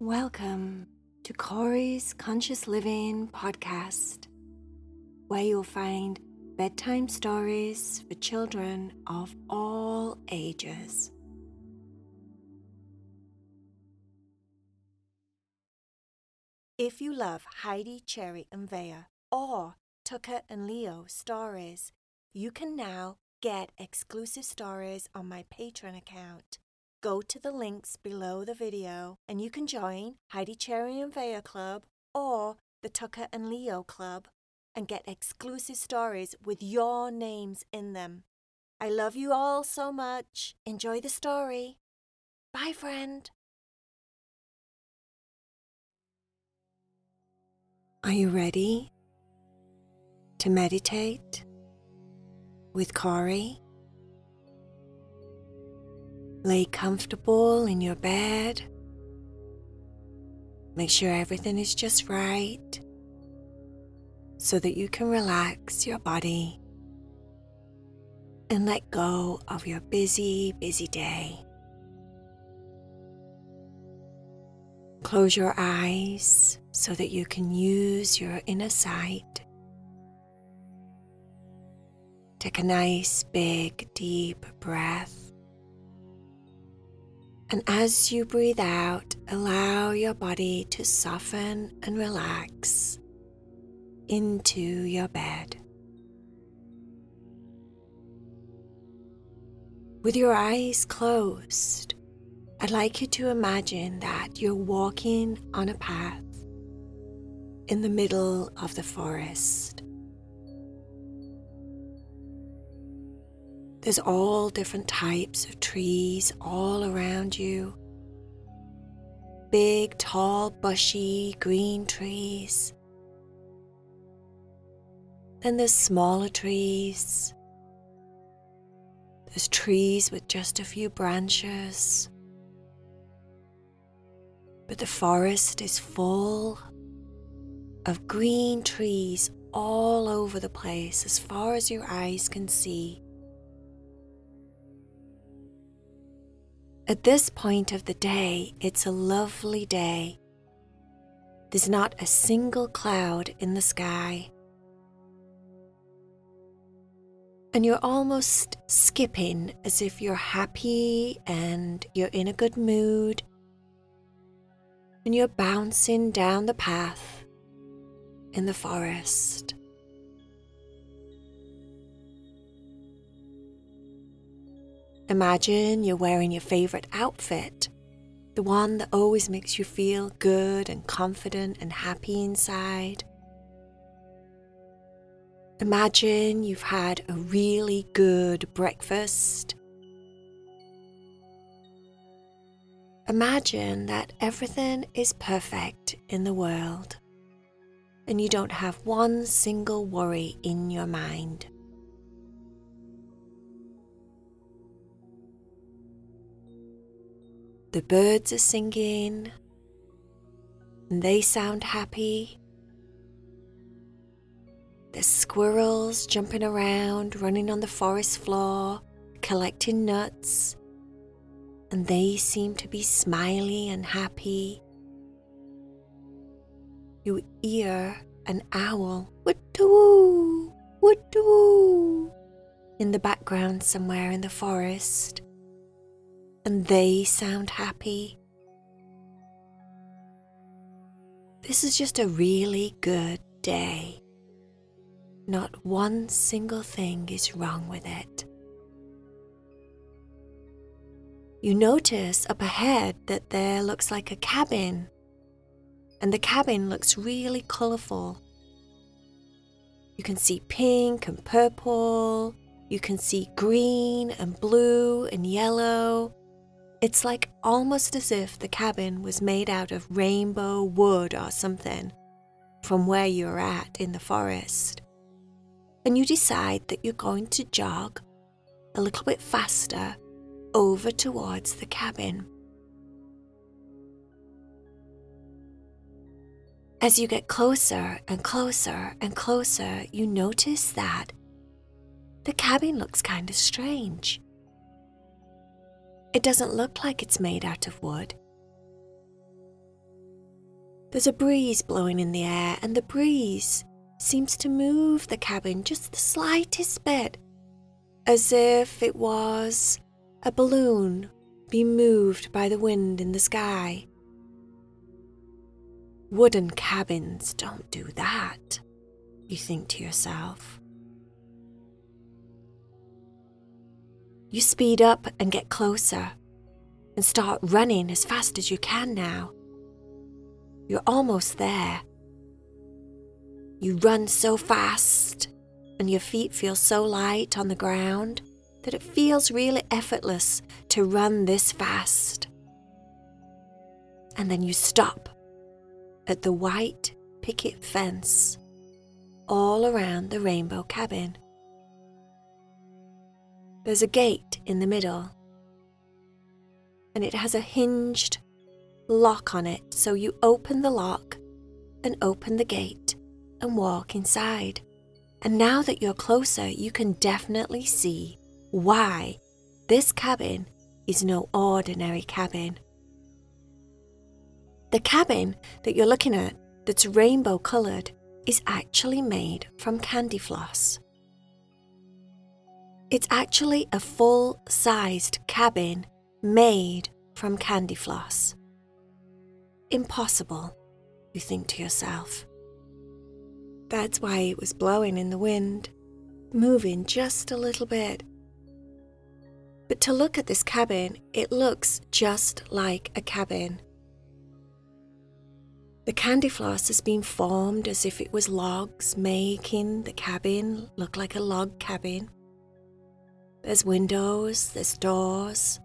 Welcome to Cory's Conscious Living podcast, where you'll find bedtime stories for children of all ages. If you love Heidi, Cherry, and Vea or Tucker and Leo stories, you can now get exclusive stories on my Patreon account. Go to the links below the video and you can join Heidi Cherry and Vea Club or the Tucker and Leo Club and get exclusive stories with your names in them. I love you all so much. Enjoy the story. Bye, friend. Are you ready to meditate with Cory? Lay comfortable in your bed. Make sure everything is just right so that you can relax your body and let go of your busy, busy day. Close your eyes so that you can use your inner sight. Take a nice, big, deep breath. And as you breathe out, allow your body to soften and relax into your bed. With your eyes closed, I'd like you to imagine that you're walking on a path in the middle of the forest. There's all different types of trees all around you. Big, tall, bushy, green trees. Then there's smaller trees. There's trees with just a few branches. But the forest is full of green trees all over the place as far as your eyes can see. At this point of the day, it's a lovely day. There's not a single cloud in the sky. And you're almost skipping as if you're happy and you're in a good mood and you're bouncing down the path in the forest. Imagine you're wearing your favorite outfit, the one that always makes you feel good and confident and happy inside. Imagine you've had a really good breakfast Imagine that everything is perfect in the world and you don't have one single worry in your mind. The birds are singing and they sound happy. There's squirrels jumping around, running on the forest floor, collecting nuts and they seem to be smiley and happy. You hear an owl, woo woo in the background somewhere in the forest, and they sound happy. This is just a really good day. Not one single thing is wrong with it you notice up ahead that there looks like a cabin, and the cabin looks really colourful. You can see pink and purple, you can see green and blue and yellow. It's like almost as if the cabin was made out of rainbow wood or something from where you're at in the forest. And you decide that you're going to jog a little bit faster over towards the cabin. As you get closer and closer and closer, you notice that the cabin looks kind of strange. It doesn't look like it's made out of wood. There's a breeze blowing in the air, and the breeze seems to move the cabin just the slightest bit, as if it was a balloon being moved by the wind in the sky. Wooden cabins don't do that, you think to yourself. You speed up and get closer and start running as fast as you can now. You're almost there. You run so fast and your feet feel so light on the ground that it feels really effortless to run this fast. And then you stop at the white picket fence all around the rainbow cabin. There's a gate in the middle, and it has a hinged lock on it, so you open the lock and open the gate and walk inside. And now that you're closer, you can definitely see why this cabin is no ordinary cabin. The cabin that you're looking at, that's rainbow coloured, is actually made from candy floss. It's actually a full sized cabin made from candy floss. Impossible, you think to yourself. That's why it was blowing in the wind, moving just a little bit. But to look at this cabin, it looks just like a cabin. The candy floss has been formed as if it was logs, making the cabin look like a log cabin. There's windows, there's doors,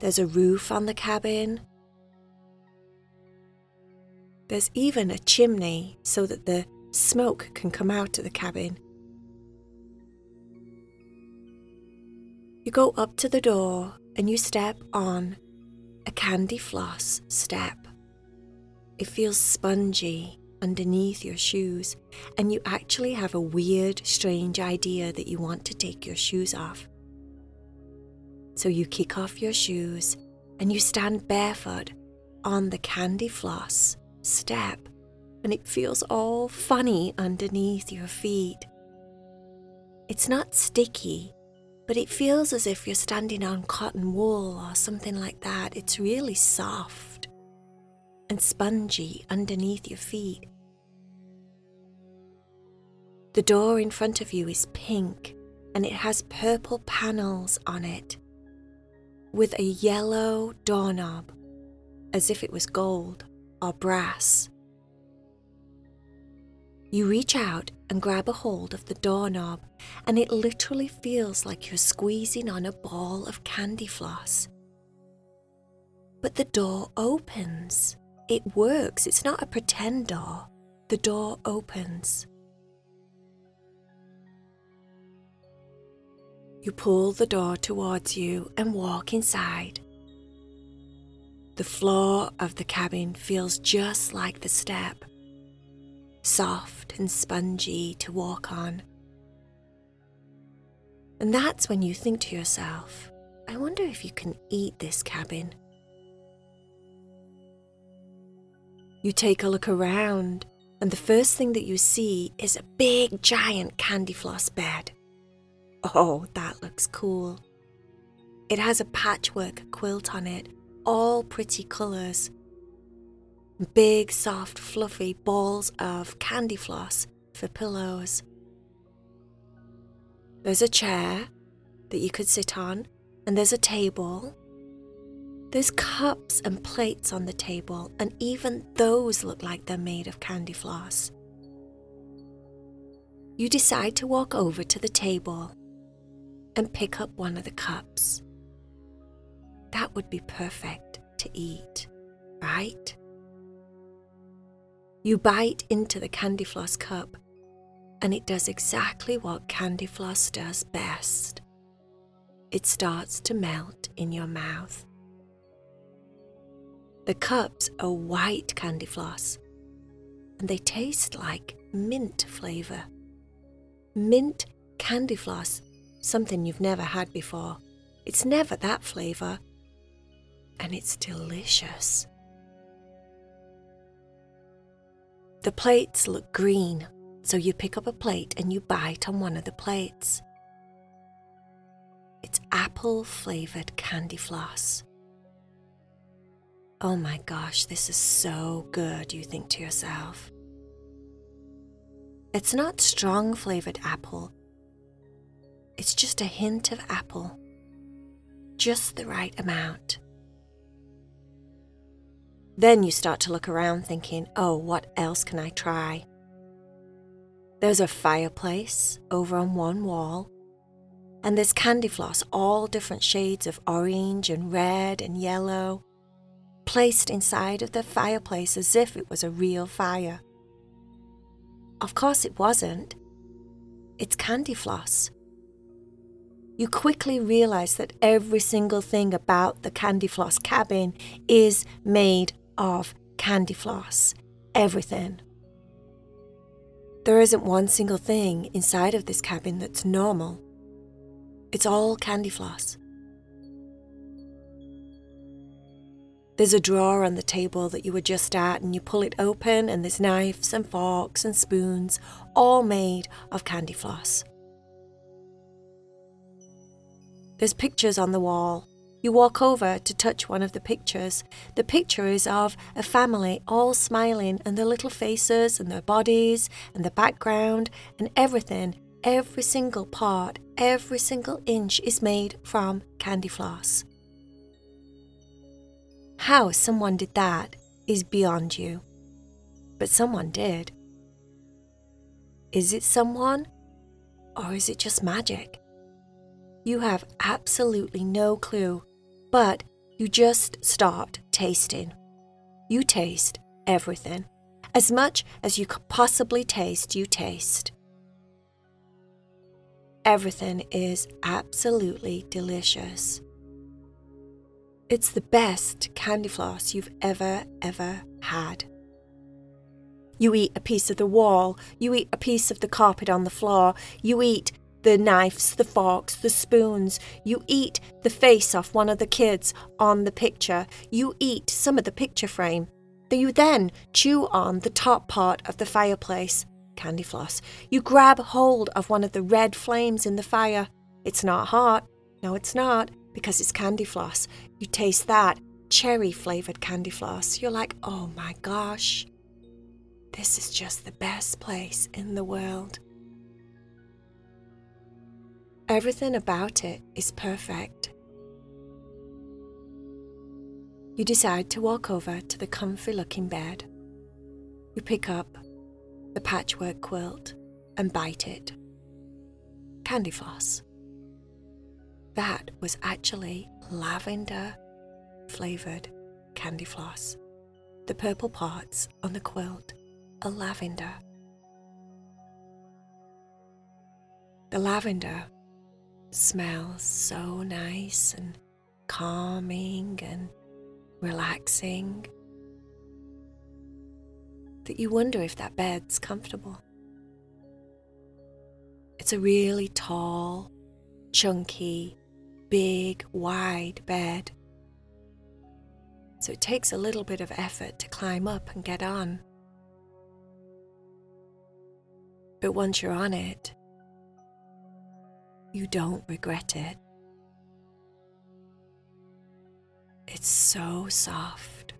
there's a roof on the cabin. There's even a chimney so that the smoke can come out of the cabin. You go up to the door and you step on a candy floss step. It feels spongy underneath your shoes, and you actually have a weird, strange idea that you want to take your shoes off. So you kick off your shoes and you stand barefoot on the candy floss step, and it feels all funny underneath your feet. It's not sticky, but it feels as if you're standing on cotton wool or something like that. It's really soft and spongy underneath your feet. The door in front of you is pink and it has purple panels on it with a yellow doorknob as if it was gold or brass. You reach out and grab a hold of the doorknob, and it literally feels like you're squeezing on a ball of candy floss. But the door opens. It works. It's not a pretend door. The door opens. You pull the door towards you and walk inside. The floor of the cabin feels just like the step, soft and spongy to walk on. And that's when you think to yourself, I wonder if you can eat this cabin. You take a look around, and the first thing that you see is a big giant candy floss bed. Oh, that looks cool. It has a patchwork quilt on it, all pretty colours. Big, soft, fluffy balls of candy floss for pillows. There's a chair that you could sit on, and there's a table. There's cups and plates on the table, and even those look like they're made of candy floss. You decide to walk over to the table and pick up one of the cups. That would be perfect to eat, right? You bite into the candy floss cup, and it does exactly what candy floss does best it starts to melt in your mouth. The cups are white candy floss, and they taste like mint flavour. Mint candy floss something you've never had before. It's never that flavour, and it's delicious. The plates look green, so you pick up a plate and you bite on one of the plates. It's apple flavored candy floss. Oh my gosh, this is so good, you think to yourself. It's not strong flavored apple, it's just a hint of apple, just the right amount. Then you start to look around thinking, oh, what else can I try? There's a fireplace over on one wall, and there's candy floss, all different shades of orange and red and yellow, placed inside of the fireplace as if it was a real fire. Of course, it wasn't. It's candy floss. You quickly realize that every single thing about the candy floss cabin is made of candy floss. Everything. There isn't one single thing inside of this cabin that's normal. It's all candy floss. There's a drawer on the table that you were just at, and you pull it open, and there's knives and forks and spoons, all made of candy floss. There's pictures on the wall you walk over to touch one of the pictures. The picture is of a family all smiling, and their little faces, and their bodies, and the background, and everything, every single part, every single inch is made from candy floss. How someone did that is beyond you. But someone did. Is it someone? Or is it just magic? You have absolutely no clue but you just start tasting. You taste everything. As much as you could possibly taste, you taste. Everything is absolutely delicious. It's the best candy floss you've ever, ever had. You eat a piece of the wall, you eat a piece of the carpet on the floor, you eat the knives, the forks, the spoons. You eat the face off one of the kids on the picture. You eat some of the picture frame. You then chew on the top part of the fireplace. Candy floss. You grab hold of one of the red flames in the fire. It's not hot. No, it's not, because it's candy floss. You taste that cherry flavored candy floss. You're like, oh my gosh, this is just the best place in the world. Everything about it is perfect. You decide to walk over to the comfy looking bed. You pick up the patchwork quilt and bite it. Candy floss. That was actually lavender flavoured candy floss. The purple parts on the quilt are lavender. The lavender smells so nice and calming and relaxing that you wonder if that bed's comfortable. It's a really tall, chunky, big, wide bed. So it takes a little bit of effort to climb up and get on. But once you're on it, you don't regret it. It's so soft.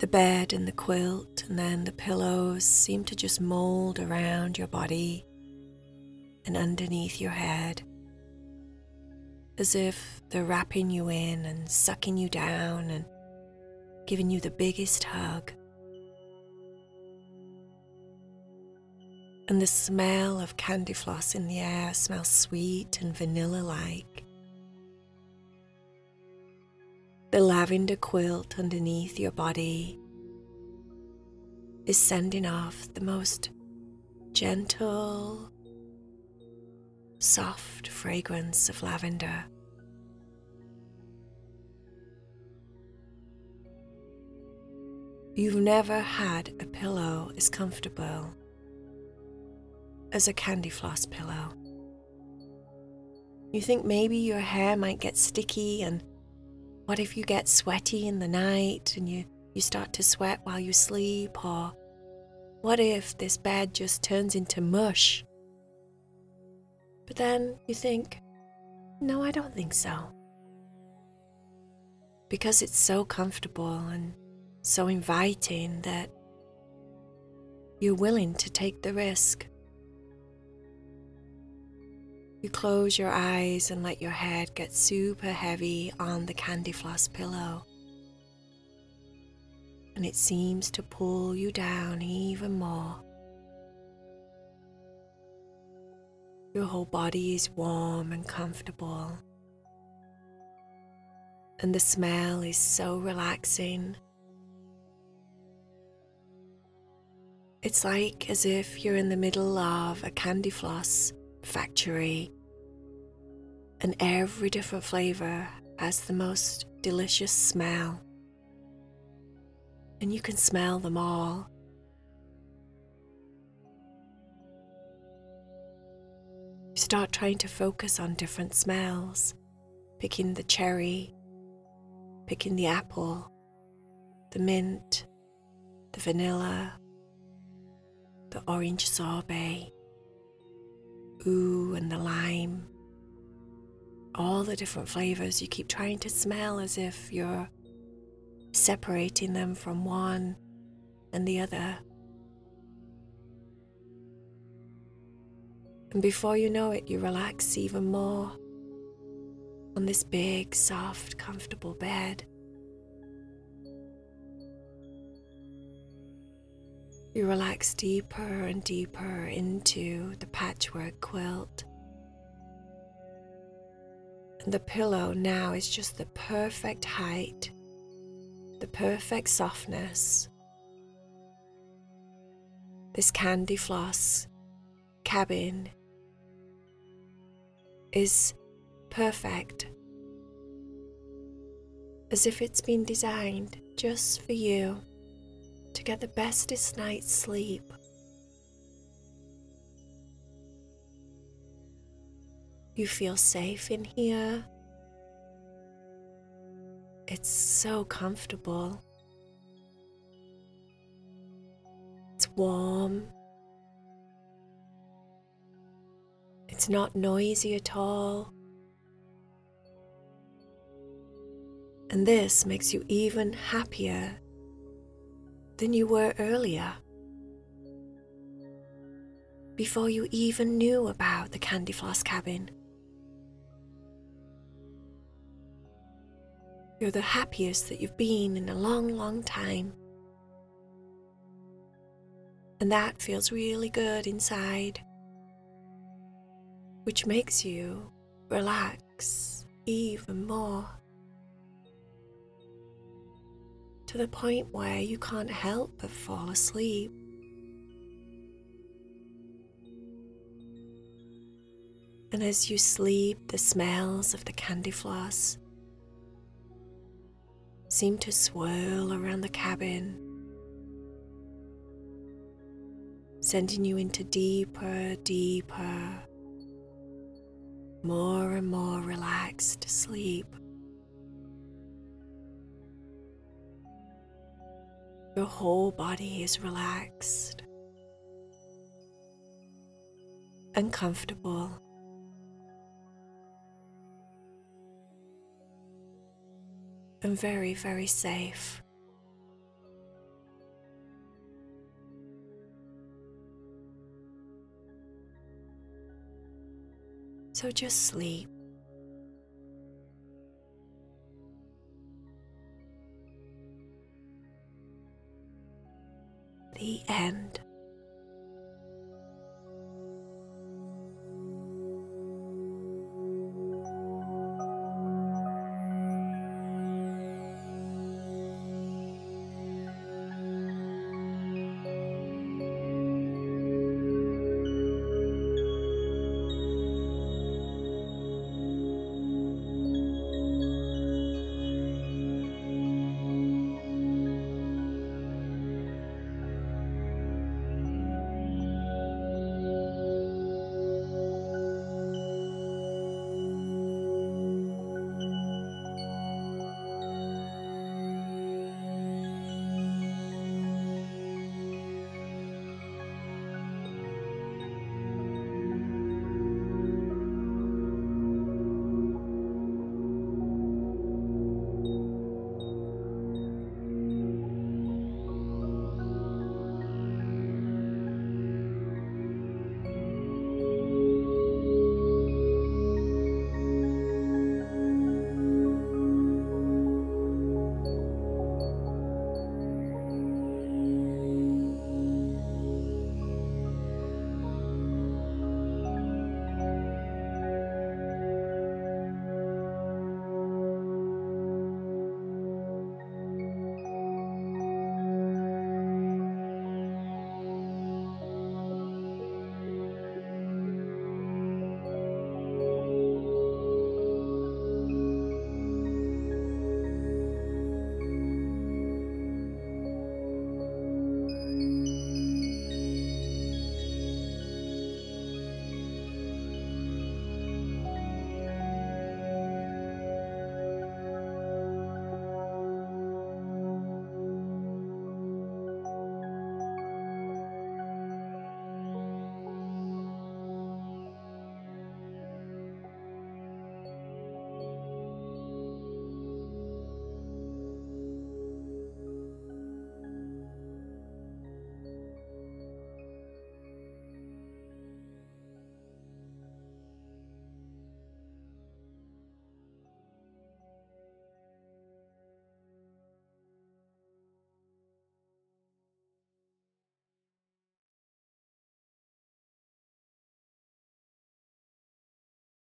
The bed and the quilt and then the pillows seem to just mold around your body and underneath your head, as if they're wrapping you in and sucking you down and giving you the biggest hug. And the smell of candy floss in the air smells sweet and vanilla like. The lavender quilt underneath your body is sending off the most gentle, soft fragrance of lavender. You've never had a pillow as comfortable as a candy floss pillow. You think maybe your hair might get sticky, and what if you get sweaty in the night and you you start to sweat while you sleep? Or what if this bed just turns into mush? But then you think, no, I don't think so. Because it's so comfortable and so inviting that you're willing to take the risk. You close your eyes and let your head get super heavy on the candy floss pillow. And it seems to pull you down even more. Your whole body is warm and comfortable. And the smell is so relaxing. It's like as if you're in the middle of a candy floss factory, and every different flavor has the most delicious smell. And you can smell them all. Start trying to focus on different smells, picking the cherry, picking the apple, the mint, the vanilla, the orange sorbet, ooh, and the lime. All the different flavors you keep trying to smell as if you're separating them from one and the other. And before you know it, you relax even more on this big, soft, comfortable bed. You relax deeper and deeper into the patchwork quilt. And the pillow now is just the perfect height, the perfect softness. This candy floss cabin is perfect, as if it's been designed just for you to get the bestest night's sleep. You feel safe in here. It's so comfortable. It's warm It's not noisy at all. And this makes you even happier than you were earlier. Before you even knew about the Candy Floss cabin. You're the happiest that you've been in a long, long time. And that feels really good inside which makes you relax even more to the point where you can't help but fall asleep. And as you sleep, the smells of the candy floss seem to swirl around the cabin, sending you into deeper, deeper more and more relaxed sleep. Your whole body is relaxed and comfortable. And very, very safe. So just sleep. The end.